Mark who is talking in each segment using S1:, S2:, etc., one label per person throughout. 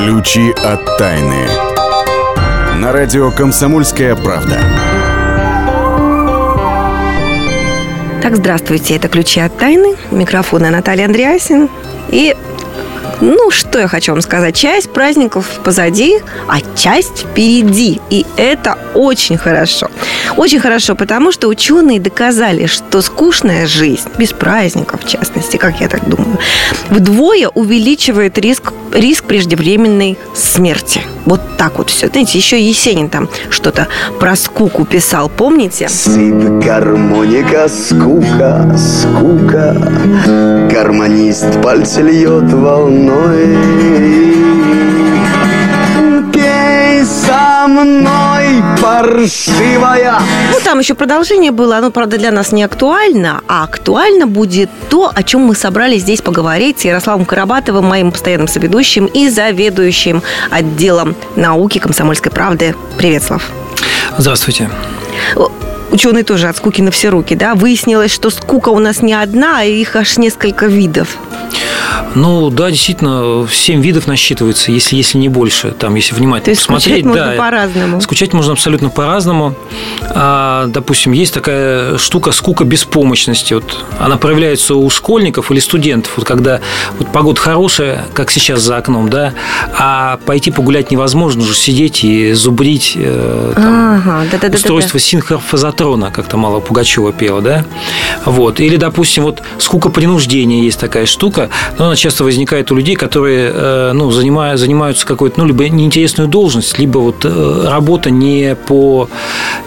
S1: Ключи от тайны. На радио «Комсомольская правда».
S2: Так, здравствуйте, это «Ключи от тайны». Микрофон Наталья Андреасин. И ну, что я хочу вам сказать. Часть праздников позади, а часть впереди. И это очень хорошо. Очень хорошо, потому что ученые доказали, что скучная жизнь, без праздников в частности, как я так думаю, вдвое увеличивает риск, риск преждевременной смерти. Вот так вот все. Знаете, еще Есенин там что-то про скуку писал, помните?
S3: Сыт гармоника, скука, скука Гармонист пальцы льет волной Пей со мной, паршивая
S2: Ну, там еще продолжение было, оно, правда, для нас не актуально, а актуально будет то, о чем мы собрались здесь поговорить с Ярославом Карабатовым, моим постоянным соведущим и заведующим отделом науки комсомольской правды. Привет, Слав.
S4: Здравствуйте.
S2: Ученые тоже от скуки на все руки, да? Выяснилось, что скука у нас не одна, а их аж несколько видов.
S4: Ну, да, действительно, 7 видов насчитывается, если, если не больше. Там, если внимательно
S2: То есть
S4: посмотреть.
S2: скучать можно
S4: да,
S2: по-разному.
S4: Скучать можно абсолютно по-разному. А, допустим, есть такая штука скука беспомощности. Вот она проявляется у школьников или студентов, вот когда вот погода хорошая, как сейчас за окном, да, а пойти погулять невозможно, уже сидеть и зубрить э, там,
S2: Ага, да-да-да.
S4: устройство синхрофазотрона, как-то мало Пугачева пела, да? Вот. Или, допустим, вот скука принуждения есть такая штука, но она часто возникает у людей, которые э, ну, занимая, занимаются какой-то, ну, либо неинтересную должность, либо вот э, работа не по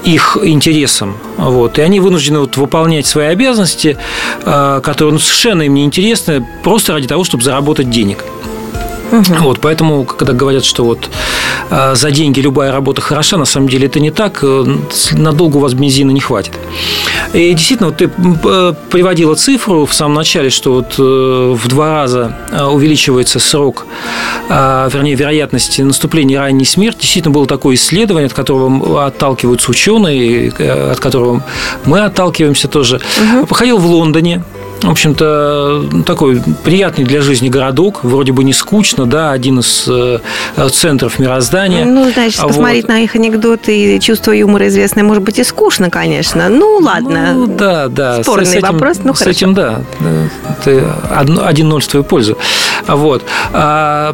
S4: их интересам. Вот. И они вынуждены вот выполнять свои обязанности, э, которые ну, совершенно им не интересны, просто ради того, чтобы заработать денег. Вот, поэтому, когда говорят, что вот э, за деньги любая работа хороша, на самом деле это не так. Э, Надолго у вас бензина не хватит. И действительно, вот ты э, приводила цифру в самом начале, что вот э, в два раза увеличивается срок, э, вернее, вероятность наступления ранней смерти. Действительно, было такое исследование, от которого отталкиваются ученые, от которого мы отталкиваемся тоже. Походил в Лондоне, в общем-то, такой приятный для жизни городок, вроде бы не скучно, да, один из э, центров мироздания.
S2: Ну, значит,
S4: А
S2: посмотреть
S4: вот.
S2: на их анекдоты и чувство юмора известное, может быть, и скучно, конечно. Ну, ладно.
S4: Ну, да, да.
S2: Спорный
S4: с, этим,
S2: вопрос, ну,
S4: С
S2: хорошо.
S4: этим, да. Ты одно- один ноль в твою пользу. Вот. А,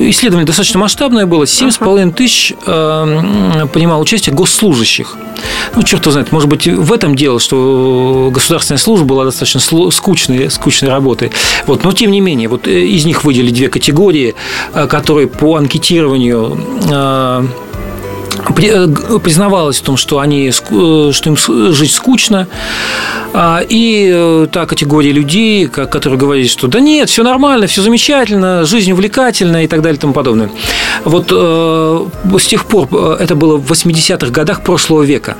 S4: Исследование достаточно масштабное было. Семь с половиной тысяч э, м, принимало участие госслужащих. Ну, черт его знает, может быть, в этом дело, что государственная служба была достаточно скучной, скучной работой. Вот. Но, тем не менее, вот э, из них выделили две категории, э, которые по анкетированию э, признавалась в том, что они э, что им жить скучно, А, и э, та категория людей, ко- которые говорили, что да нет, все нормально, все замечательно, жизнь увлекательна и так далее и тому подобное. Вот э, с тех пор э, это было в 80-х годах прошлого века.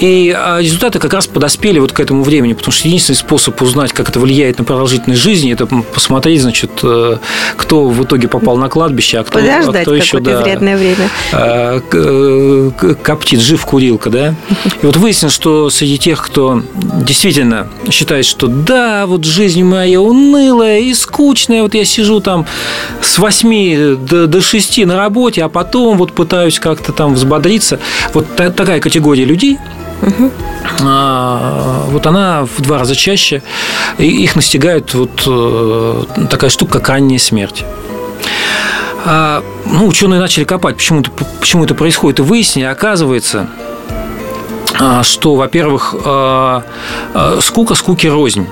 S4: И а, результаты как раз подоспели вот к этому времени, потому что единственный способ узнать, как это влияет на продолжительность жизни, это посмотреть, значит, э, кто в итоге попал на кладбище, а кто, а кто еще да,
S2: изрядное время.
S4: а, э, коптит, жив курилка, да? И вот выяснилось, что среди тех, кто действительно считает, что да, вот жизнь моя унылая и скучная, вот я сижу там с 8 до, до 6 на работе, а потом вот пытаюсь как-то там взбодриться. Вот та- такая категория людей, а, вот она в два раза чаще, и их настигает вот э, такая штука, как ранняя смерть. А, ну, ученые начали копать, почему это, почему это происходит, и выяснили, оказывается, а, что, во-первых, а, скука скуки рознь.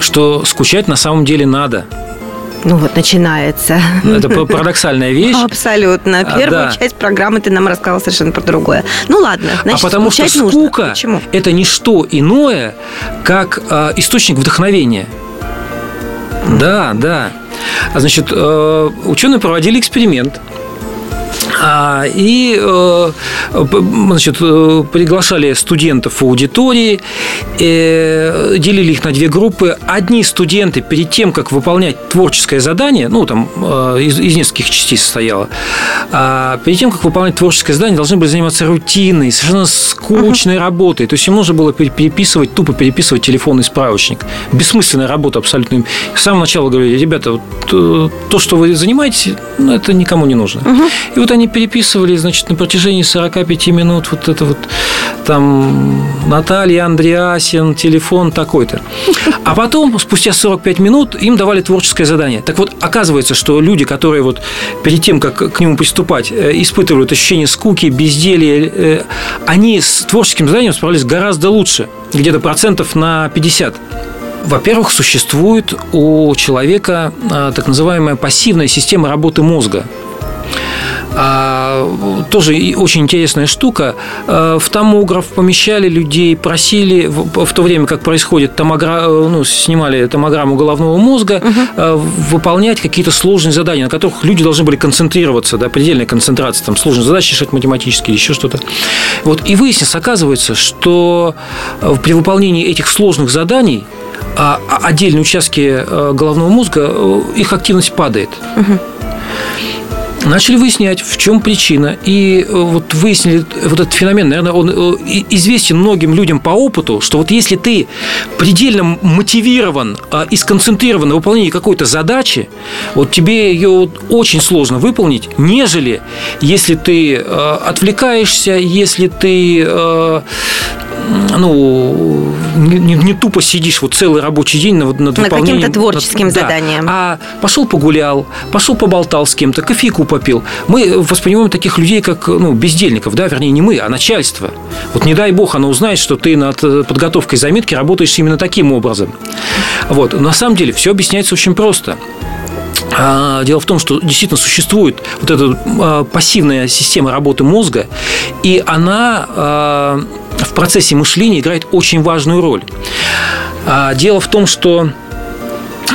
S4: Что скучать на самом деле надо.
S2: Ну вот начинается.
S4: Это парадоксальная вещь.
S2: Абсолютно.
S4: А,
S2: Первую
S4: да.
S2: часть программы ты нам рассказал совершенно про другое. Ну ладно, значит,
S4: а потому что
S2: скучать нужно.
S4: скука
S2: Почему?
S4: – это не что иное, как а, источник вдохновения. Да, да. А, Значит, э, ученые проводили эксперимент. А, и э, значит, э, приглашали студентов в аудитории, э, делили их на две группы. Одни студенты перед тем, как выполнять творческое задание, ну, там из, из нескольких частей состояло, а, перед тем, как выполнять творческое задание, должны были заниматься рутинной, совершенно скучной uh-huh. работой. То есть им нужно было переписывать, тупо переписывать телефонный справочник. Бессмысленная работа абсолютно. С самого начала говорили, ребята, вот, то, что вы занимаетесь, ну, это никому не нужно. Uh-huh. И вот они переписывали, значит, на протяжении 45 минут вот это вот там Наталья Андреасин, телефон такой-то. А потом, спустя 45 минут, им давали творческое задание. Так вот, оказывается, что люди, которые вот перед тем, как к нему приступать, э, испытывают ощущение скуки, безделия, э, они с творческим заданием справлялись гораздо лучше, где-то процентов на 50. Во-первых, существует у человека э, так называемая пассивная система работы мозга. А, тоже очень интересная штука. А, в томограф помещали людей, просили в, то время, как происходит томогра... ну, снимали томограмму головного мозга, угу. выполнять какие-то сложные задания, на которых люди должны были концентрироваться, да, предельная концентрация, там сложные задачи решать математические, еще что-то. Вот, и выяснилось, оказывается, что при выполнении этих сложных заданий отдельные участки головного мозга, их активность падает. Угу начали выяснять, в чем причина. И э, вот выяснили вот этот феномен, наверное, он э, известен многим людям по опыту, что вот если ты предельно мотивирован а, и сконцентрирован на выполнении какой-то задачи, вот тебе ее очень сложно выполнить, нежели если ты э, отвлекаешься, если ты ну, не, не тупо сидишь вот целый рабочий день над, над, над
S2: каким-то творческим
S4: над,
S2: заданием.
S4: Да, а пошел погулял, пошел поболтал с кем-то, кофейку попил. Мы воспринимаем таких людей как ну, бездельников, да, вернее, не мы, а начальство. Вот не дай бог оно узнает, что ты над подготовкой заметки работаешь именно таким образом. Вот. На самом деле все объясняется очень просто. А, дело в том, что действительно существует вот эта а, пассивная система работы мозга, и она а, в процессе мышления играет очень важную роль. Дело в том, что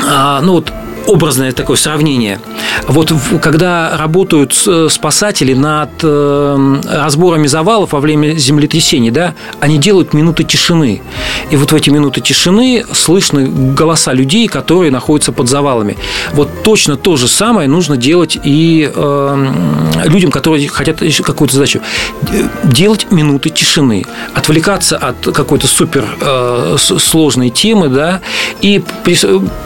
S4: ну вот образное такое сравнение. Вот когда работают спасатели над э, разборами завалов во время землетрясений, да, они делают минуты тишины. И вот в эти минуты тишины слышны голоса людей, которые находятся под завалами. Вот точно то же самое нужно делать и э, людям, которые хотят какую-то задачу. Делать минуты тишины. Отвлекаться от какой-то супер э, сложной темы, да, и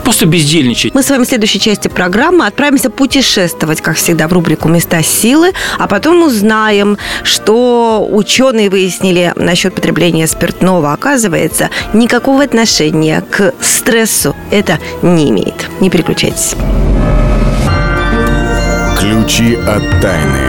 S4: просто бездельничать.
S2: Мы с вами следующей части программы отправимся путешествовать, как всегда, в рубрику «Места силы», а потом узнаем, что ученые выяснили насчет потребления спиртного. Оказывается, никакого отношения к стрессу это не имеет. Не переключайтесь.
S1: Ключи от тайны.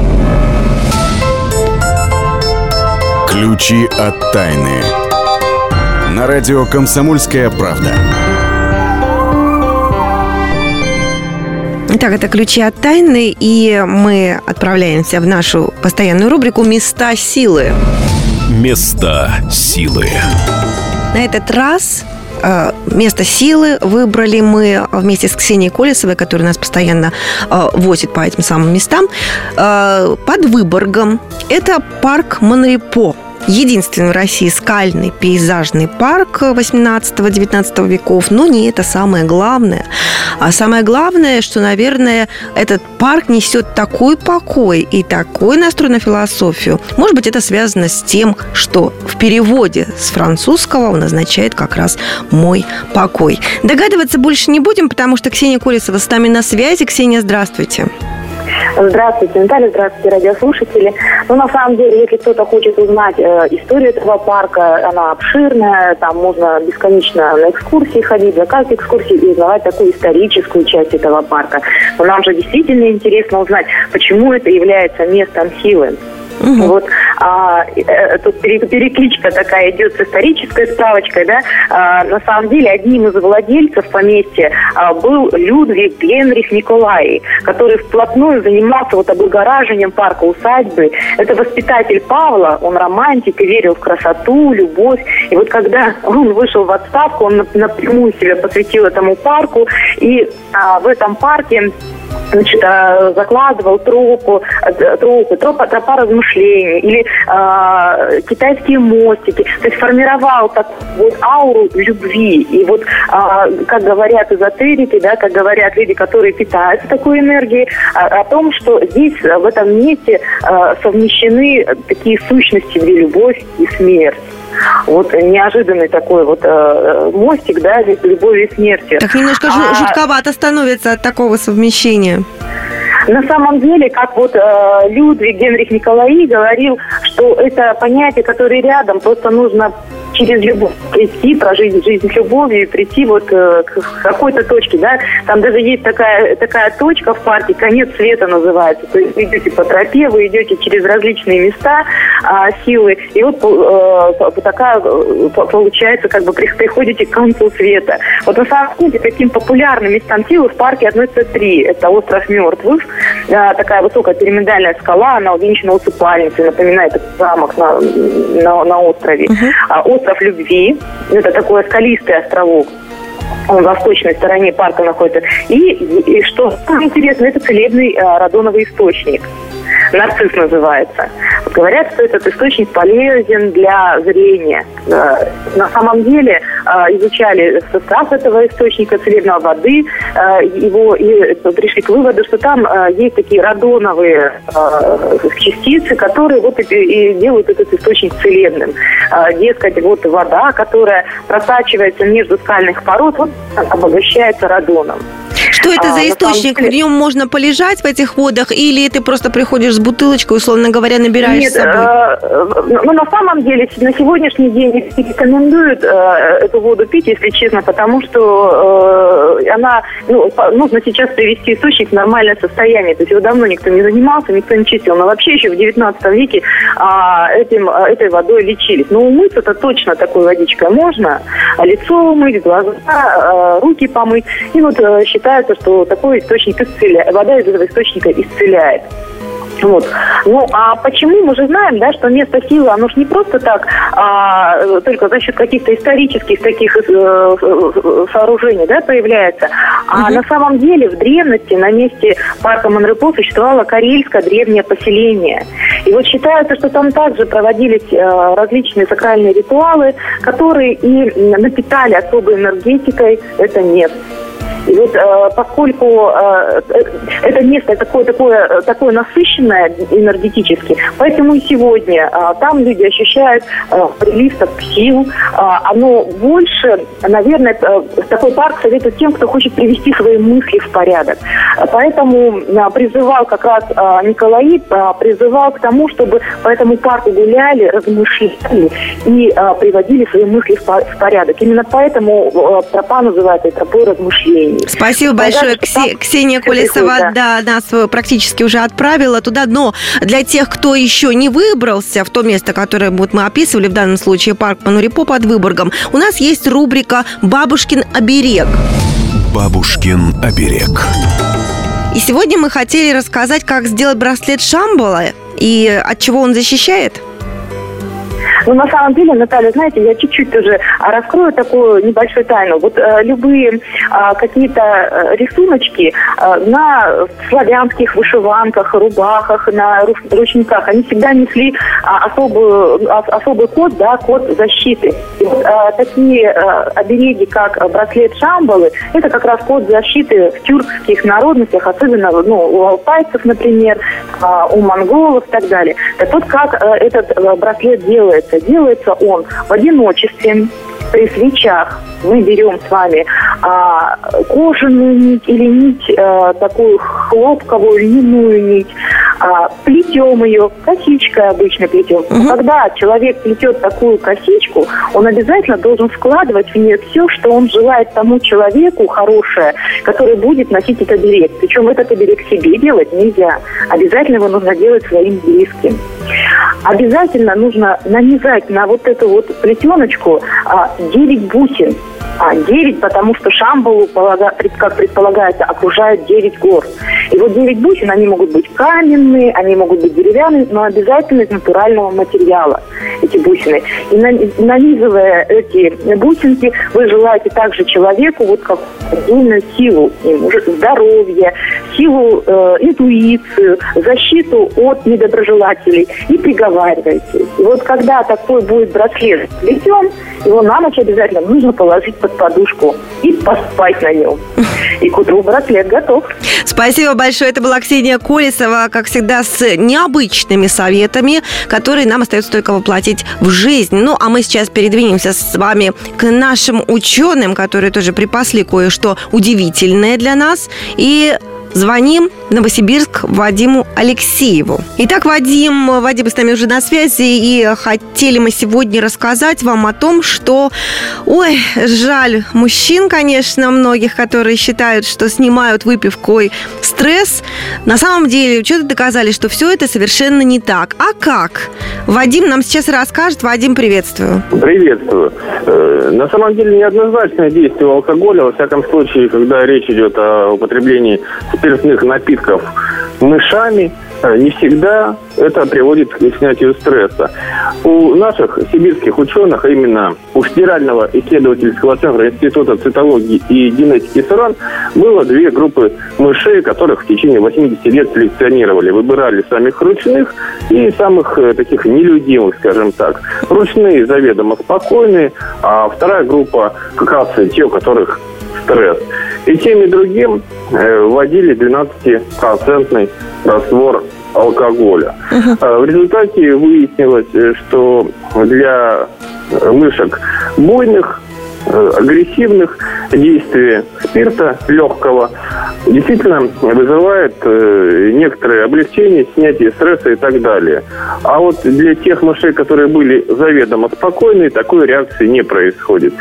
S1: Ключи от тайны. На радио «Комсомольская правда».
S2: Итак, это ключи от тайны, и мы отправляемся в нашу постоянную рубрику «Места силы».
S1: Места силы.
S2: На этот раз э, место силы выбрали мы вместе с Ксенией Колесовой, которая нас постоянно э, возит по этим самым местам, э, под Выборгом. Это парк Монрепо единственный в России скальный пейзажный парк 18-19 веков, но не это самое главное. А самое главное, что, наверное, этот парк несет такой покой и такой настрой на философию. Может быть, это связано с тем, что в переводе с французского он означает как раз «мой покой». Догадываться больше не будем, потому что Ксения Колесова с нами на связи. Ксения, здравствуйте.
S5: Здравствуйте, Наталья, здравствуйте, радиослушатели. Ну, на самом деле, если кто-то хочет узнать э, историю этого парка, она обширная, там можно бесконечно на экскурсии ходить, за каждой экскурсии и узнавать такую историческую часть этого парка. Но нам же действительно интересно узнать, почему это является местом силы. Угу. Вот а, э, тут перекличка такая идет с исторической справочкой, да. А, на самом деле одним из владельцев поместья а, был Людвиг Генрих Николай, который вплотную занимался вот облагораживанием парка усадьбы. Это воспитатель Павла, он романтик и верил в красоту, любовь. И вот когда он вышел в отставку, он напрямую себя посвятил этому парку, и а, в этом парке значит, а, закладывал тропу, э, тропы, тропа, тропа размышлений или э, китайские мостики. То есть формировал так вот ауру любви. И вот, э, как говорят эзотерики, да, как говорят люди, которые питаются такой энергией, о, о том, что здесь, в этом месте э, совмещены такие сущности, где любовь и смерть вот неожиданный такой вот э, мостик, да, любовью и смертью.
S2: Так немножко а, жутковато становится от такого совмещения.
S5: На самом деле, как вот э, Людвиг Генрих Николаи говорил, что это понятие, которое рядом, просто нужно через любовь прийти, прожить жизнь с любовью и прийти вот э, к какой-то точке, да. Там даже есть такая, такая точка в парке, конец света называется. То есть вы идете по тропе, вы идете через различные места э, силы, и вот э, такая э, получается, как бы приходите к концу света. Вот на самом деле таким популярным местом силы в парке относятся три. Это остров мертвых, такая высокая пирамидальная скала, она увенчана усыпальницей, напоминает замок на, на, на острове. Uh-huh остров Любви. Это такой скалистый островок. Он в восточной стороне парка находится. И, и что интересно, это целебный а, радоновый источник нарцисс называется. Говорят, что этот источник полезен для зрения. Э, на самом деле э, изучали состав этого источника целебной воды, э, его и пришли к выводу, что там есть такие радоновые частицы, которые вот и делают этот источник целебным. Дескать, вот вода, которая просачивается между скальных пород, вот обогащается радоном.
S2: Что это а, за источник? Деле... В нем можно полежать в этих водах, или ты просто приходишь с бутылочкой, условно говоря, набираешь Нет, с собой?
S5: Э, ну, на самом деле, на сегодняшний день рекомендуют э, эту воду пить, если честно, потому что э, она, ну, нужно сейчас привести источник в нормальное состояние. То есть его давно никто не занимался, никто не чистил. Но вообще еще в 19 веке э, этим, этой водой лечились. Но умыться-то точно такой водичкой можно. Лицо умыть, глаза, э, руки помыть. И вот э, считается, что такой источник исцеляет, вода из этого источника исцеляет. Вот. Ну, а почему мы же знаем, да, что место силы, оно же не просто так, а, только за счет каких-то исторических таких э, сооружений, да, появляется. А угу. на самом деле в древности на месте парка Монрепо существовало карельское древнее поселение. И вот считается, что там также проводились э, различные сакральные ритуалы, которые и напитали особой энергетикой это место. И вот э, поскольку э, э, это место такое, такое, такое насыщенное энергетически, поэтому и сегодня там люди ощущают прилив сил. Оно больше, наверное, такой парк советует тем, кто хочет привести свои мысли в порядок. Поэтому призывал как раз Николай, призывал к тому, чтобы по этому парку гуляли, размышляли и приводили свои мысли в порядок. Именно поэтому тропа называется тропой размышлений.
S2: Спасибо большое. Ксе- Ксения Колесова да, нас практически уже отправила туда. Но для тех, кто еще не выбрался в то место, которое вот мы описывали, в данном случае парк Манурипо под Выборгом, у нас есть рубрика «Бабушкин оберег».
S1: Бабушкин оберег.
S2: И сегодня мы хотели рассказать, как сделать браслет Шамбала и от чего он защищает.
S5: Ну, на самом деле, Наталья, знаете, я чуть-чуть тоже раскрою такую небольшую тайну. Вот э, любые э, какие-то рисуночки э, на славянских вышиванках, рубахах, на ручниках, они всегда несли э, особую, особый код, да, код защиты. И э, такие э, обереги, как браслет Шамбалы, это как раз код защиты в тюркских народностях, особенно ну, у алтайцев, например, э, у монголов и так далее. Так вот, как э, этот э, браслет делается? Делается он в одиночестве, при свечах мы берем с вами а, кожаную нить или нить а, такую хлопковую, льняную нить, а, плетем ее, косичкой обычно плетем. Угу. Когда человек плетет такую косичку, он обязательно должен складывать в нее все, что он желает тому человеку хорошее, который будет носить этот оберег. Причем этот оберег себе делать нельзя. Обязательно его нужно делать своим близким. Обязательно нужно нанизать на вот эту вот плетеночку а, 9 бусин а 9, потому что Шамбалу, как предполагается, окружает 9 гор. И вот 9 бусин, они могут быть каменные, они могут быть деревянные, но обязательно из натурального материала, эти бусины. И нанизывая эти бусинки, вы желаете также человеку вот как отдельную силу, здоровье, силу, э, интуицию, защиту от недоброжелателей и приговариваете. И вот когда такой будет браслет плетен, его на ночь обязательно нужно положить под подушку и поспать на нем. И к утру браслет готов.
S2: Спасибо большое. Это была Ксения Колесова, как всегда, с необычными советами, которые нам остается только воплотить в жизнь. Ну, а мы сейчас передвинемся с вами к нашим ученым, которые тоже припасли кое-что удивительное для нас. И Звоним Новосибирск Вадиму Алексееву. Итак, Вадим, Вадим с нами уже на связи, и хотели мы сегодня рассказать вам о том, что, ой, жаль мужчин, конечно, многих, которые считают, что снимают выпивкой стресс. На самом деле, ученые доказали, что все это совершенно не так. А как? Вадим нам сейчас расскажет. Вадим, приветствую.
S6: Приветствую. Э, на самом деле неоднозначное действие алкоголя, во всяком случае, когда речь идет о употреблении спиртных напитков мышами, э, не всегда это приводит к снятию стресса. У наших сибирских ученых, именно у Федерального исследовательского центра Института цитологии и генетики СРАН, было две группы мышей, которых в течение 80 лет селекционировали. Выбирали самых ручных и самых э, таких нелюдимых, скажем так. Ручные заведомо спокойные, а вторая группа как раз те, у которых стресс. И тем и другим э, вводили 12-процентный раствор алкоголя. Uh-huh. В результате выяснилось, э, что для мышек буйных агрессивных действий спирта легкого действительно вызывает э, некоторые облегчения, снятие стресса и так далее. А вот для тех мышей, которые были заведомо спокойные, такой реакции не происходит.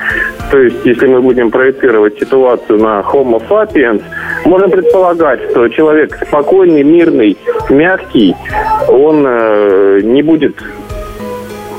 S6: То есть, если мы будем проецировать ситуацию на Homo sapiens, можно предполагать, что человек спокойный, мирный, мягкий, он э, не будет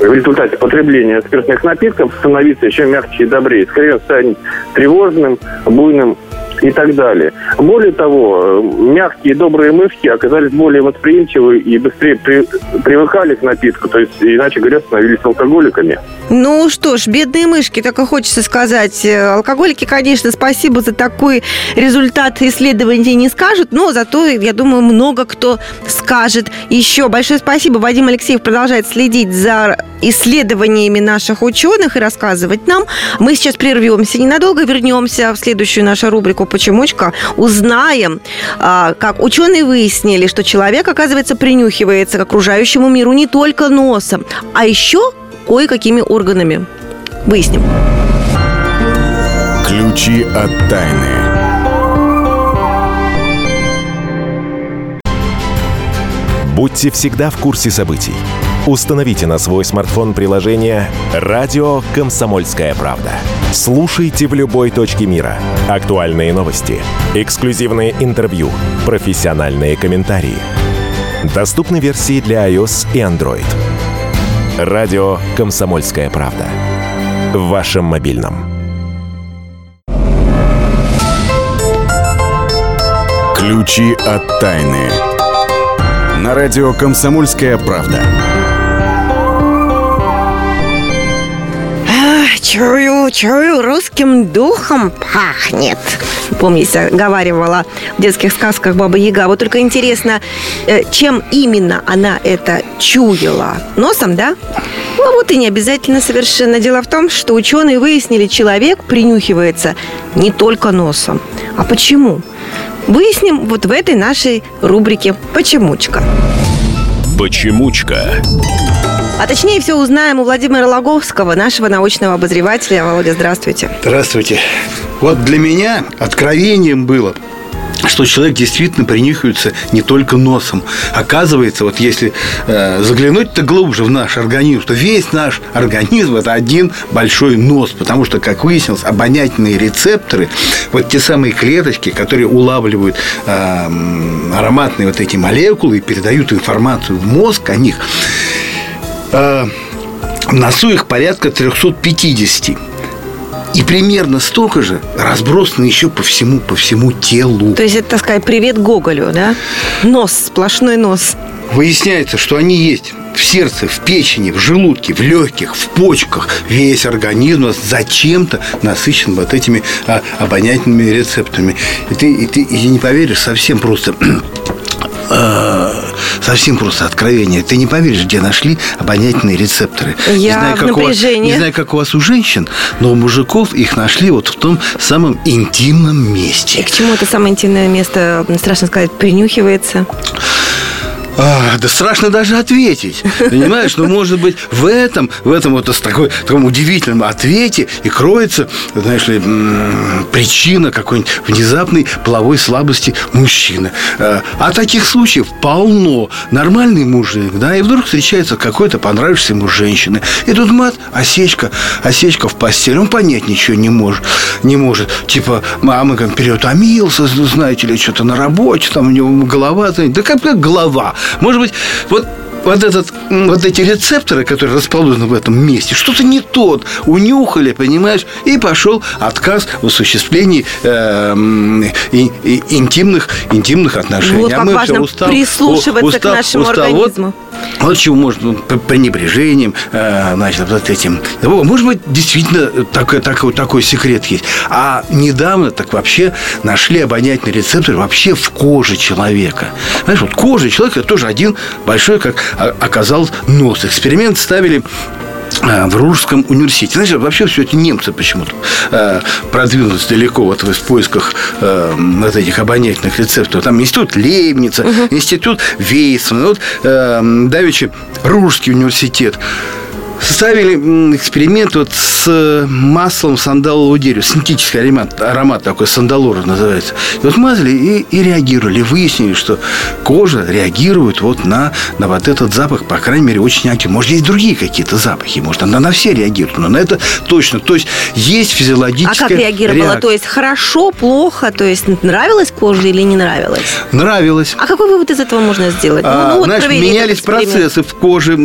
S6: в результате потребления спиртных напитков становиться еще мягче и добрее. Скорее станет тревожным, буйным и так далее. Более того, мягкие добрые мышки оказались более восприимчивы и быстрее при, привыкали к напитку, то есть, иначе говоря, становились алкоголиками.
S2: Ну что ж, бедные мышки, так и хочется сказать. Алкоголики, конечно, спасибо за такой результат исследований не скажут, но зато, я думаю, много кто скажет еще. Большое спасибо. Вадим Алексеев продолжает следить за исследованиями наших ученых и рассказывать нам. Мы сейчас прервемся ненадолго, вернемся в следующую нашу рубрику «Почемучка». Узнаем, а, как ученые выяснили, что человек, оказывается, принюхивается к окружающему миру не только носом, а еще кое-какими органами. Выясним.
S1: Ключи от тайны.
S7: Будьте всегда в курсе событий. Установите на свой смартфон приложение «Радио Комсомольская правда». Слушайте в любой точке мира. Актуальные новости, эксклюзивные интервью, профессиональные комментарии. Доступны версии для iOS и Android. Радио «Комсомольская правда». В вашем мобильном.
S1: Ключи от тайны. На радио «Комсомольская правда».
S2: Чую, чую, русским духом пахнет. Помните, говаривала в детских сказках Баба Яга. Вот только интересно, э, чем именно она это чуяла? Носом, да? Ну, вот и не обязательно совершенно. Дело в том, что ученые выяснили, человек принюхивается не только носом. А почему? Выясним вот в этой нашей рубрике «Почемучка».
S7: Почемучка.
S2: А точнее все узнаем у Владимира Логовского, нашего научного обозревателя. Володя, здравствуйте.
S8: Здравствуйте. Вот для меня откровением было что человек действительно принюхивается не только носом. Оказывается, вот если э, заглянуть-то глубже в наш организм, то весь наш организм это один большой нос, потому что, как выяснилось, обонятельные рецепторы, вот те самые клеточки, которые улавливают э, ароматные вот эти молекулы и передают информацию в мозг о них, э, в носу их порядка 350. И примерно столько же разбросано еще по всему, по всему телу.
S2: То есть это, так сказать, привет Гоголю, да? Нос, сплошной нос.
S8: Выясняется, что они есть в сердце, в печени, в желудке, в легких, в почках. Весь организм зачем-то насыщен вот этими а, обонятельными рецепторами. И ты, и ты и не поверишь, совсем просто а, совсем просто откровение. Ты не поверишь, где нашли обонятельные рецепторы.
S2: Я не знаю,
S8: как
S2: у вас,
S8: не знаю, как у вас у женщин, но у мужиков их нашли вот в том самом интимном месте.
S2: И к чему это самое интимное место, страшно сказать, принюхивается?
S8: А, да страшно даже ответить. Понимаешь, ну, может быть, в этом, в этом вот такой, таком удивительном ответе и кроется, знаешь ли, причина какой-нибудь внезапной половой слабости мужчины. А, а таких случаев полно. Нормальный мужик, да, и вдруг встречается какой-то понравившийся ему женщины. И тут мат, осечка, осечка в постель. Он понять ничего не может. Не может. Типа, мама как переутомился, знаете ли, что-то на работе, там у него голова, да как, как голова. Может быть, вот вот, этот, вот эти рецепторы, которые расположены в этом месте, что-то не тот, унюхали, понимаешь, и пошел отказ в осуществлении э, и, и, интимных, интимных отношений.
S2: Вот
S8: а
S2: как
S8: мы
S2: важно
S8: все устал,
S2: прислушиваться
S8: устал,
S2: к нашему
S8: устал.
S2: организму.
S8: Вот, вот чего может ну, пренебрежением, э, значит, вот этим. Может быть, действительно такой, такой, такой секрет есть. А недавно так вообще нашли обонятельный рецептор вообще в коже человека. Знаешь, вот кожа человека тоже один большой, как оказалось, нос. Эксперимент ставили э, в Ружском университете. Знаете, вообще все эти немцы почему-то э, продвинулись далеко вот в поисках э, вот этих обонятельных рецепторов. Там институт Лейбница, uh-huh. институт Вейсмана. Вот э, Давичи Ружский университет ставили эксперимент вот с маслом сандалового дерева. Синтетический аромат, аромат такой, сандалор называется. И вот мазали и, и реагировали. Выяснили, что кожа реагирует вот на, на вот этот запах, по крайней мере, очень активно. Может, есть другие какие-то запахи, может, она на все реагирует, но на это точно. То есть, есть физиологическая
S2: А как реагировала?
S8: Реакция.
S2: То есть, хорошо, плохо? То есть, нравилась кожа или не нравилась?
S8: Нравилось.
S2: А какой вывод из этого можно сделать?
S8: А,
S2: ну, вот
S8: знаешь, менялись
S2: процессы
S8: в коже.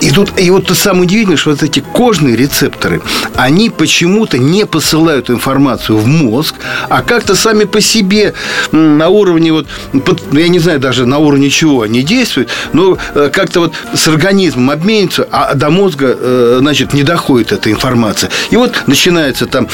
S8: И тут, и вот то самое удивительное, что вот эти кожные рецепторы, они почему-то не посылают информацию в мозг, а как-то сами по себе на уровне вот, ну, я не знаю даже на уровне чего они действуют, но э, как-то вот с организмом обмениваются, а до мозга, э, значит, не доходит эта информация. И вот начинается там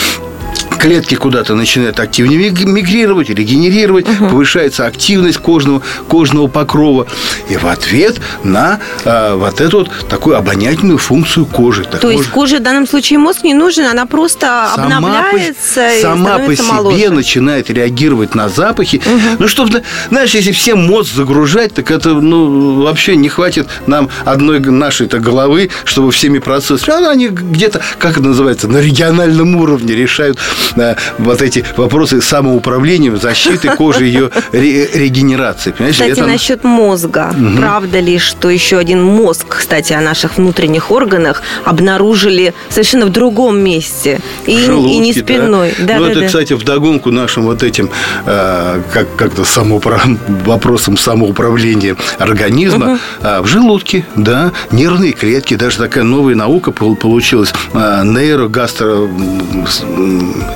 S8: клетки куда-то начинают активнее мигрировать, регенерировать, угу. повышается активность кожного, кожного покрова. И в ответ на э, вот эту вот такую обонятельную функцию кожи.
S2: Так То может... есть коже в данном случае мозг не нужен, она просто сама обновляется
S8: по,
S2: и
S8: Сама по себе
S2: моложе.
S8: начинает реагировать на запахи. Угу. Ну, чтобы, знаешь, если все мозг загружать, так это, ну, вообще не хватит нам одной нашей-то головы, чтобы всеми процессами. Они где-то, как это называется, на региональном уровне решают на вот эти вопросы самоуправления, защиты кожи, ее регенерации.
S2: Понимаешь? Кстати, Это... насчет мозга. Угу. Правда ли, что еще один мозг, кстати, о наших внутренних органах обнаружили совершенно в другом месте? И,
S8: Желудки,
S2: и не спиной.
S8: Да?
S2: Да,
S8: ну,
S2: да,
S8: это,
S2: да.
S8: кстати, вдогонку нашим вот этим э, как, как-то самоуправ... вопросом самоуправления организма угу. э, в желудке, да, нервные клетки, даже такая новая наука получилась, э, нейрогастро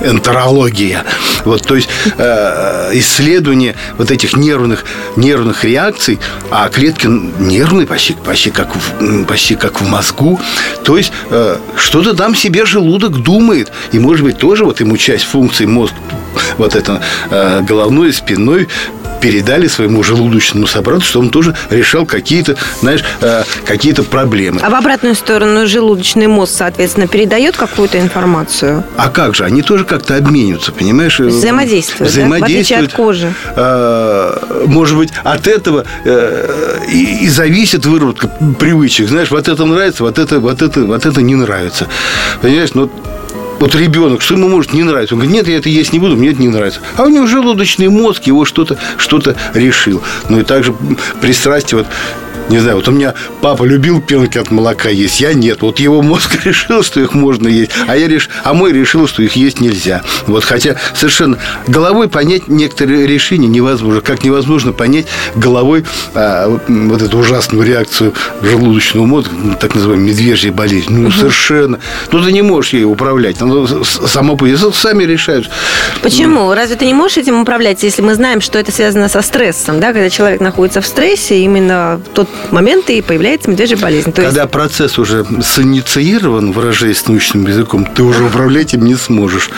S8: энтерология. Вот, то есть э, исследование вот этих нервных, нервных реакций, а клетки нервные почти, почти, как в, почти как в мозгу. То есть э, что-то там себе желудок думает. И, может быть, тоже вот ему часть функций мозг, вот это э, головной, спинной передали своему желудочному собрату, что он тоже решал какие-то, знаешь, э, какие-то проблемы.
S2: А в обратную сторону желудочный мозг, соответственно, передает какую-то информацию?
S8: А как же? Они тоже как-то обмениваются, понимаешь?
S2: Взаимодействуют,
S8: Взаимодействуют.
S2: Да? В отличие от кожи.
S8: Э, может быть, от этого э, и, и зависит выработка привычек. Знаешь, вот это нравится, вот это, вот это, вот это не нравится. Понимаешь, ну вот ребенок, что ему может не нравиться? Он говорит, нет, я это есть не буду, мне это не нравится. А у него желудочный мозг его что-то что решил. Ну и также пристрастие, вот не знаю, вот у меня папа любил пенки от молока есть, я нет. Вот его мозг решил, что их можно есть, а я реш... а мой решил, что их есть нельзя. Вот хотя совершенно головой понять некоторые решения невозможно. Как невозможно понять головой а, вот эту ужасную реакцию желудочного мозга, ну, так называемая медвежья болезнь. Ну, угу. совершенно. Ну, ты не можешь ей управлять. Оно само сами решают.
S2: Почему? Разве ты не можешь этим управлять, если мы знаем, что это связано со стрессом, да, когда человек находится в стрессе, именно тот момент и появляется медвежья болезнь. То
S8: Когда есть... процесс уже синициирован, выражаясь научным языком, ты уже управлять им не сможешь.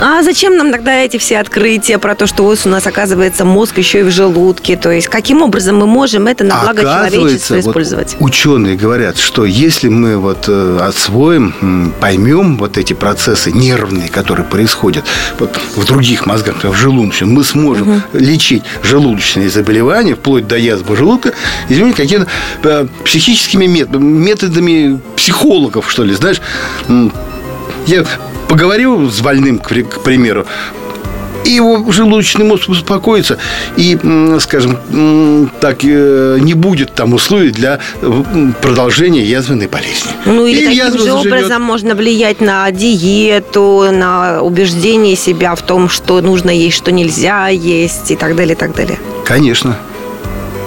S2: А зачем нам тогда эти все открытия про то, что у нас оказывается мозг еще и в желудке? То есть каким образом мы можем это на благо человечества использовать?
S8: Вот ученые говорят, что если мы вот э, освоим, поймем вот эти процессы нервные, которые происходят вот в других мозгах, в желудочном, мы сможем угу. лечить желудочные заболевания вплоть до язвы желудка, извините, какими-то э, психическими методами психологов, что ли, знаешь. Я поговорил с больным, к примеру, и его желудочный мозг успокоится, и, скажем, так, э, не будет там условий для продолжения язвенной болезни.
S2: Ну, или и таким же заживет. образом можно влиять на диету, на убеждение себя в том, что нужно есть, что нельзя есть, и так далее, и так далее.
S8: Конечно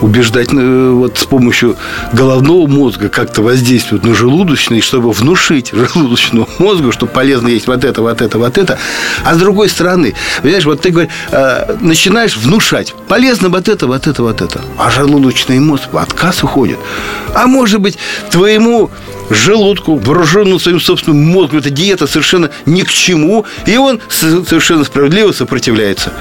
S8: убеждать э, вот с помощью головного мозга как-то воздействовать на желудочный, чтобы внушить желудочному мозгу, что полезно есть вот это, вот это, вот это. А с другой стороны, понимаешь, вот ты говоришь, э, начинаешь внушать, полезно вот это, вот это, вот это. А желудочный мозг в отказ уходит. А может быть, твоему желудку, вооруженному своим собственным мозгом, эта диета совершенно ни к чему, и он совершенно справедливо сопротивляется.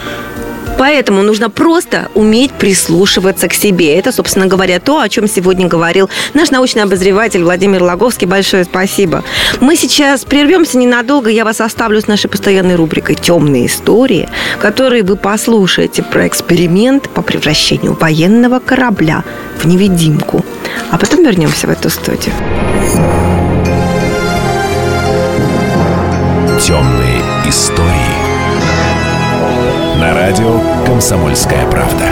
S2: Поэтому нужно просто уметь прислушиваться к себе. Это, собственно говоря, то, о чем сегодня говорил наш научный обозреватель Владимир Логовский. Большое спасибо. Мы сейчас прервемся ненадолго. Я вас оставлю с нашей постоянной рубрикой «Темные истории», которые вы послушаете про эксперимент по превращению военного корабля в невидимку. А потом вернемся в эту студию.
S7: Темные истории на радио «Комсомольская правда».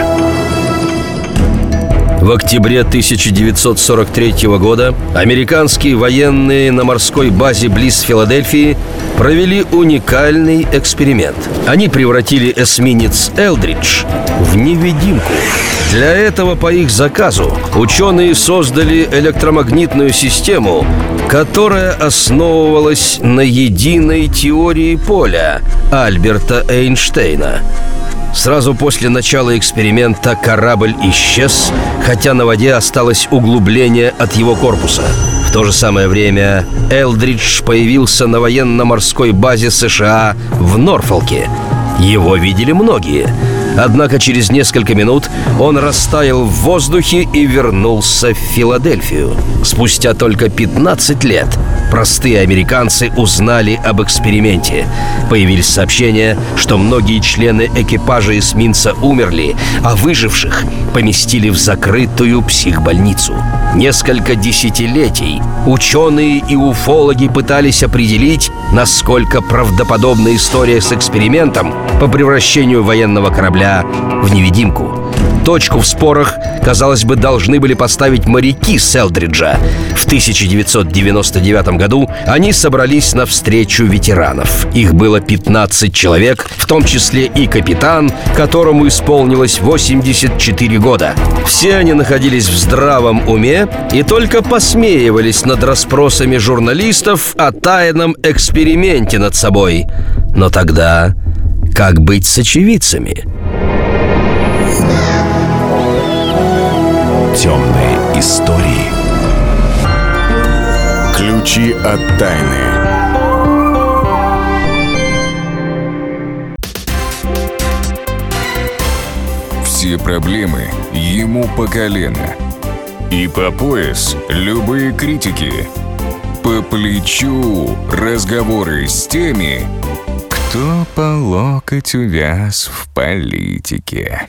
S9: В октябре 1943 года американские военные на морской базе близ Филадельфии провели уникальный эксперимент. Они превратили эсминец «Элдридж» в невидимку. Для этого по их заказу ученые создали электромагнитную систему, которая основывалась на единой теории поля Альберта Эйнштейна – Сразу после начала эксперимента корабль исчез, хотя на воде осталось углубление от его корпуса. В то же самое время Элдридж появился на военно-морской базе США в Норфолке. Его видели многие – Однако через несколько минут он растаял в воздухе и вернулся в Филадельфию. Спустя только 15 лет простые американцы узнали об эксперименте. Появились сообщения, что многие члены экипажа эсминца умерли, а выживших поместили в закрытую психбольницу. Несколько десятилетий ученые и уфологи пытались определить, насколько правдоподобна история с экспериментом по превращению военного корабля в невидимку. Точку в спорах, казалось бы, должны были поставить моряки Селдриджа. В 1999 году они собрались на встречу ветеранов. Их было 15 человек, в том числе и капитан, которому исполнилось 84 года. Все они находились в здравом уме и только посмеивались над расспросами журналистов о тайном эксперименте над собой. Но тогда как быть с очевидцами?
S7: Темные истории.
S1: Ключи от тайны. Все
S10: проблемы ему по колено. И по пояс любые критики. По плечу разговоры с теми, кто по локоть увяз в политике.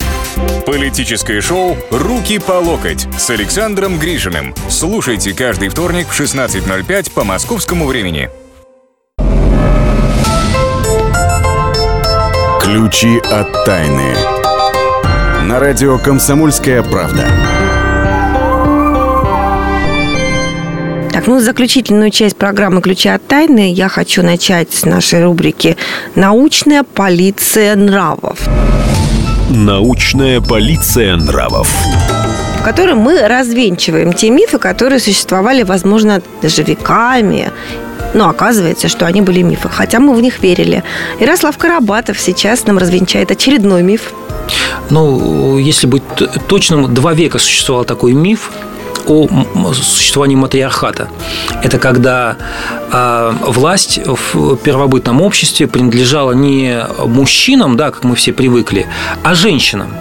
S10: Политическое шоу «Руки по локоть» с Александром Гришиным. Слушайте каждый вторник в 16.05 по московскому времени.
S1: Ключи от тайны. На радио «Комсомольская правда».
S2: Так, ну, заключительную часть программы «Ключи от тайны» я хочу начать с нашей рубрики «Научная полиция нравов».
S11: Научная полиция нравов
S2: в которой мы развенчиваем те мифы, которые существовали, возможно, даже веками. Но оказывается, что они были мифы, хотя мы в них верили. Ярослав Карабатов сейчас нам развенчает очередной миф.
S4: Ну, если быть точным, два века существовал такой миф, о существовании матриархата. Это когда э, власть в первобытном обществе принадлежала не мужчинам, да, как мы все привыкли, а женщинам.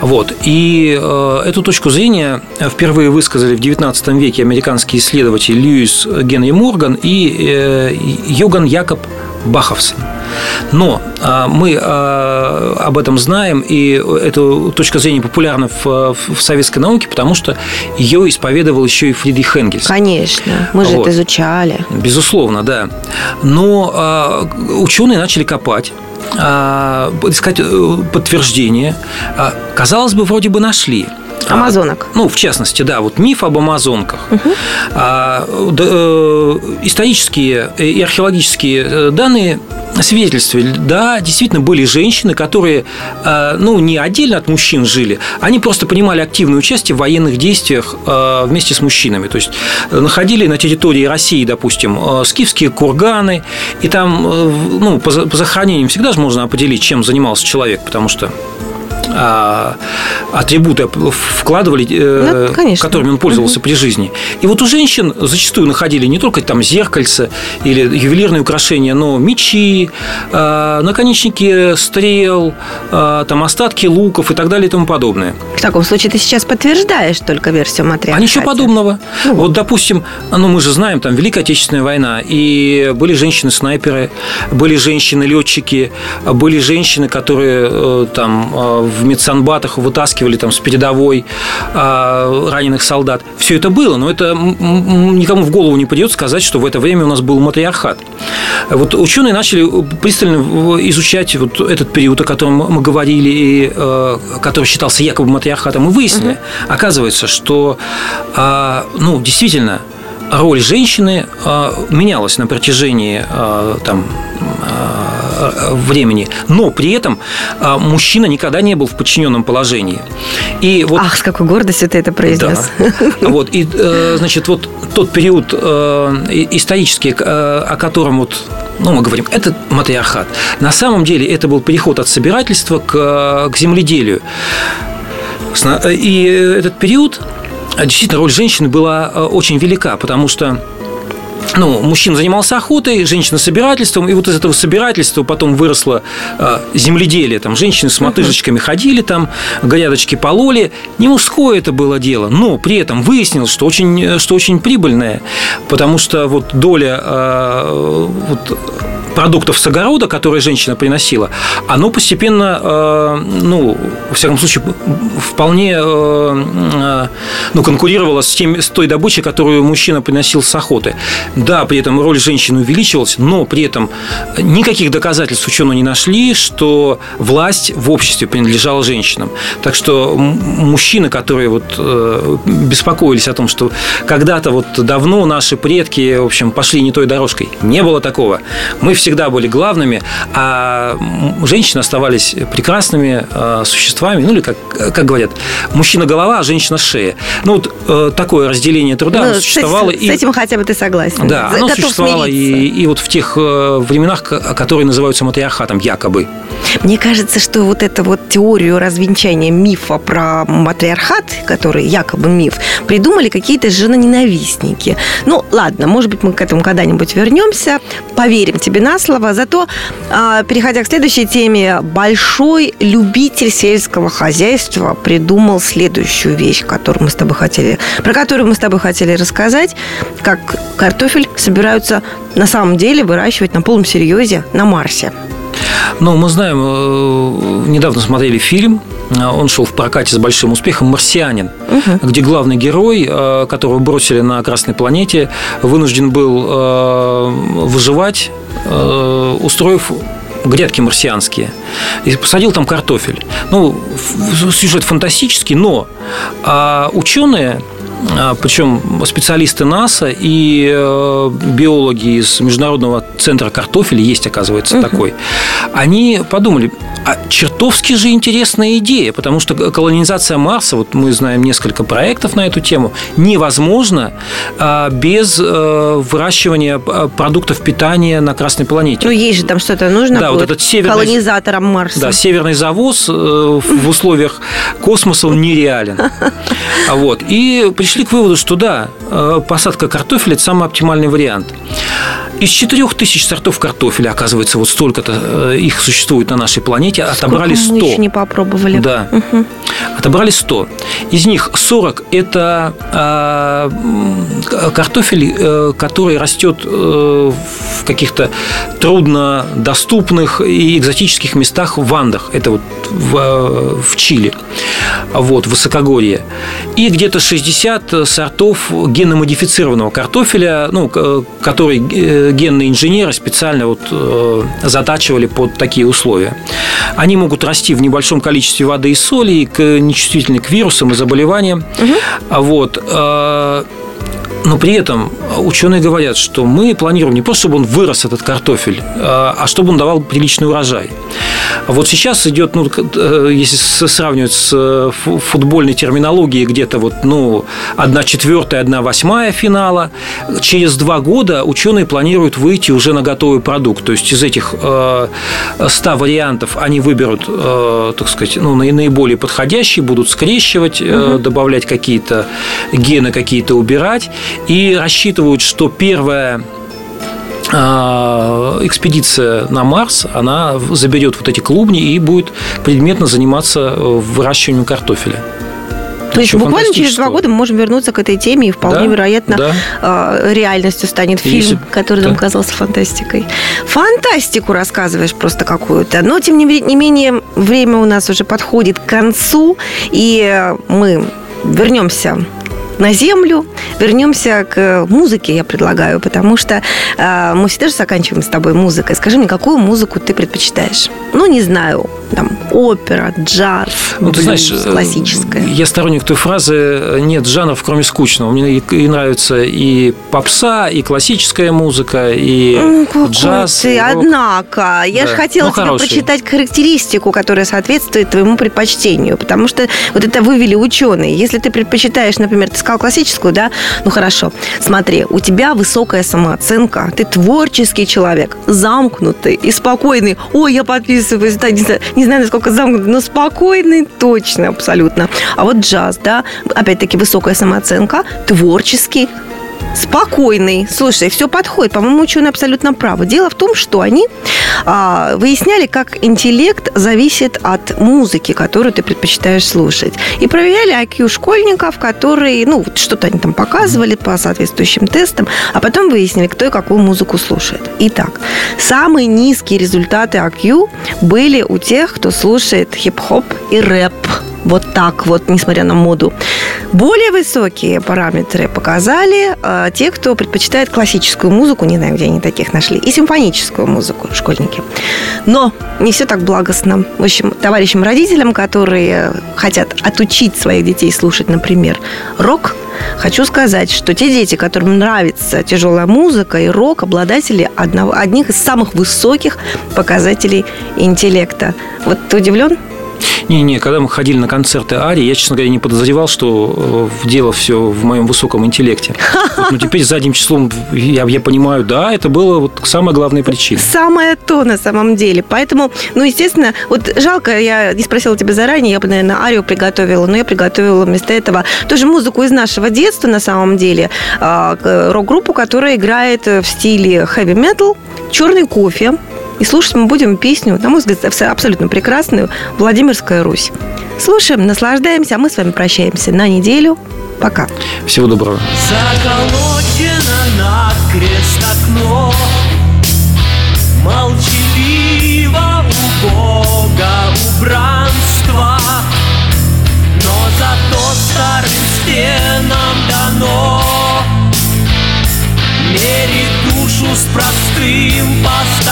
S4: Вот. И э, эту точку зрения впервые высказали в XIX веке американские исследователи Льюис Генри Морган и э, Йоган Якоб Баховсон. Но а, мы а, об этом знаем, и эта точка зрения популярна в, в советской науке, потому что ее исповедовал еще и Фридрих Энгельс.
S2: Конечно, мы же вот. это изучали.
S4: Безусловно, да. Но а, ученые начали копать искать э, подтверждение. Казалось бы, вроде бы нашли.
S2: Амазонок.
S4: А, ну, в частности, да, вот миф об амазонках. Угу. А, да, э, исторические и археологические э, данные свидетельствовали, да, действительно были женщины, которые, э, ну, не отдельно от мужчин жили, они просто принимали активное участие в военных действиях э, вместе с мужчинами. То есть находили на территории России, допустим, э, скифские курганы, и там, ну, по захоронениям всегда же можно определить, чем занимался человек, потому что а, атрибуты вкладывали, э, ну, которыми он пользовался угу. при жизни. И вот у женщин зачастую находили не только там зеркальца или ювелирные украшения, но мечи, а, наконечники стрел, а, там остатки луков и так далее и тому подобное.
S2: В таком случае ты сейчас подтверждаешь только версию материала.
S4: А ничего подобного. Ну, вот, допустим, ну мы же знаем, там Великая Отечественная война, и были женщины-снайперы, были женщины-летчики, были женщины, которые э, там в медсанбатах вытаскивали там с передовой э, раненых солдат. Все это было, но это никому в голову не придет сказать, что в это время у нас был матриархат. Вот ученые начали пристально изучать вот этот период, о котором мы говорили, и, э, который считался якобы матриархатом, и выяснили, угу. оказывается, что э, ну, действительно роль женщины э, менялась на протяжении э, там, э, времени, но при этом мужчина никогда не был в подчиненном положении.
S2: И вот, Ах, с какой гордостью ты это произнес.
S4: Да. Вот, и, значит, вот тот период исторический, о котором вот ну, мы говорим, это матриархат. На самом деле это был переход от собирательства к, к земледелию. И этот период действительно роль женщины была э, очень велика, потому что ну, мужчина занимался охотой, женщина собирательством, и вот из этого собирательства потом выросло э, земледелие. Там женщины с мотыжечками ходили, там грядочки пололи. Не мужское это было дело, но при этом выяснилось, что очень, что очень прибыльное, потому что вот доля э, вот, продуктов с огорода, которые женщина приносила, оно постепенно, э, ну, во всяком случае, вполне э, ну, конкурировало с, тем, с той добычей, которую мужчина приносил с охоты. Да, при этом роль женщины увеличивалась, но при этом никаких доказательств ученые не нашли, что власть в обществе принадлежала женщинам. Так что мужчины, которые вот беспокоились о том, что когда-то вот давно наши предки, в общем, пошли не той дорожкой, не было такого. Мы всегда были главными, а женщины оставались прекрасными э, существами, ну или как, как говорят, мужчина голова, а женщина шея. Ну вот э, такое разделение труда
S2: Ну, с,
S4: существовало
S2: с
S4: и
S2: этим хотя бы ты согласен.
S4: Да, оно существовало и, и вот в тех э, временах, которые называются матриархатом, якобы.
S2: Мне кажется, что вот эту вот теорию развенчания мифа про матриархат, который якобы миф, придумали какие-то женоненавистники. Ну, ладно, может быть, мы к этому когда-нибудь вернемся, поверим тебе на слово. Зато, а, переходя к следующей теме, большой любитель сельского хозяйства придумал следующую вещь, которую мы с тобой хотели, про которую мы с тобой хотели рассказать, как картофель собираются на самом деле выращивать на полном серьезе на Марсе.
S4: Ну, мы знаем, э, недавно смотрели фильм, э, он шел в прокате с большим успехом «Марсианин», где главный герой, э, которого бросили на Красной планете, вынужден был выживать, устроив грядки марсианские. И посадил там картофель. Ну, сюжет фантастический, но а, ученые причем специалисты НАСА и э, биологи из Международного центра картофеля, есть, оказывается, такой, они подумали, а чертовски же интересная идея, потому что колонизация Марса, вот мы знаем несколько проектов на эту тему, невозможно а, без э, выращивания э, продуктов питания на Красной планете.
S2: Ну, есть же там что-то нужно
S4: Да, вот
S2: будет
S4: этот северный-
S2: колонизаторам Марса.
S4: Да, северный завоз в условиях космоса он нереален. А Вот. И пришли к выводу, что да, э, посадка картофеля – это самый оптимальный вариант. Из 4000 сортов картофеля, оказывается, вот столько-то э, их существует на нашей планете, отобрали
S2: Сколько
S4: 100.
S2: мы еще не попробовали.
S4: Да. Отобрали 100. Из них 40 – это м, картофель, э, который растет э, в каких-то труднодоступных и экзотических местах в Андах. Это вот в, э, в Чили, вот, в высокогорье. И где-то 60 сортов генномодифицированного картофеля, ну, к- который э, генные инженеры специально вот, э, затачивали под такие условия. Они могут расти в небольшом количестве воды и соли, и к- нечувствительны к вирусам и заболеваниям. А Вот. э, Но при этом ученые говорят, что мы планируем не просто, чтобы он вырос, этот картофель, а чтобы он давал приличный урожай. Вот сейчас идет, ну, э, если сравнивать с э, фу- футбольной терминологией, где-то вот, ну, одна четвертая, одна восьмая финала. Через два года ученые планируют выйти уже на готовый продукт. То есть из этих э, 100 вариантов они выберут, э, так сказать, ну, наи- наиболее подходящие, будут скрещивать, э, добавлять какие-то гены, какие-то убирать. И рассчитывают, что первая а, экспедиция на Марс, она заберет вот эти клубни и будет предметно заниматься э, выращиванием картофеля.
S2: То есть буквально через два года мы можем вернуться к этой теме, и вполне
S4: Да,
S2: вероятно
S4: да.
S2: э, реальностью станет фильм,
S4: Если-
S2: который нам
S4: да.
S2: казался фантастикой. Фантастику рассказываешь просто какую-то. Но, тем не, менее, время у нас уже подходит к концу, и мы вернемся на землю, вернемся к музыке, я предлагаю, потому что э, мы всегда же заканчиваем с тобой музыкой. Скажи мне, какую музыку ты предпочитаешь? Ну, не знаю, там, опера, джаз,
S4: Ну, ты знаешь,
S2: блюз,
S4: э,
S2: классическая.
S4: Я сторонник той фразы «нет жанров, кроме скучного». Мне и, нравится и попса, и классическая музыка, и
S2: Ну,
S4: джаз.
S2: ты,
S4: и
S2: однако, я
S4: Да.
S2: же хотела
S4: Ну,
S2: тебе
S4: хороший.
S2: прочитать характеристику, которая соответствует твоему предпочтению, потому что вот это вывели ученые. Если ты предпочитаешь, например, ты сказал классическую, да, ну хорошо, смотри, у тебя высокая самооценка, ты творческий человек, замкнутый и спокойный. Ой, я подписываюсь, да, не, знаю, не знаю, насколько замкнутый, но спокойный точно, абсолютно. А вот джаз, да, опять-таки высокая самооценка, творческий, спокойный. Слушай, все подходит. По-моему, ученые абсолютно правы. Дело в том, что они а, выясняли, как интеллект зависит от музыки, которую ты предпочитаешь слушать. И проверяли IQ школьников, которые, ну, что-то они там показывали по соответствующим тестам, а потом выяснили, кто и какую музыку слушает. Итак, самые низкие результаты IQ были у тех, кто слушает хип-хоп и рэп. Вот так вот, несмотря на моду. Более высокие параметры показали э, те, кто предпочитает классическую музыку, не знаю, где они таких нашли, и симфоническую музыку, школьники. Но не все так благостно. В общем, товарищам родителям, которые хотят отучить своих детей слушать, например, рок, Хочу сказать, что те дети, которым нравится тяжелая музыка и рок, обладатели одного, одних из самых высоких показателей интеллекта. Вот ты удивлен?
S4: Не-не, когда мы ходили на концерты Ари, я, честно говоря, не подозревал, что э, дело все в моем высоком интеллекте. Вот, ну, теперь задним числом я, я понимаю, да, это было вот самая главная причина.
S2: Самое то на самом деле. Поэтому, ну, естественно, вот жалко, я не спросила тебя заранее, я бы, наверное, Арию приготовила, но я приготовила вместо этого тоже музыку из нашего детства на самом деле. А, рок-группу, которая играет в стиле хэви-метал, черный кофе, и слушать мы будем песню, на мой взгляд, абсолютно прекрасную «Владимирская Русь». Слушаем, наслаждаемся, а мы с вами прощаемся на неделю. Пока.
S4: Всего доброго.
S12: Заколочено на крест окно Молчаливо у Бога убранство Но зато старым стенам дано Мерить душу с простым постоянством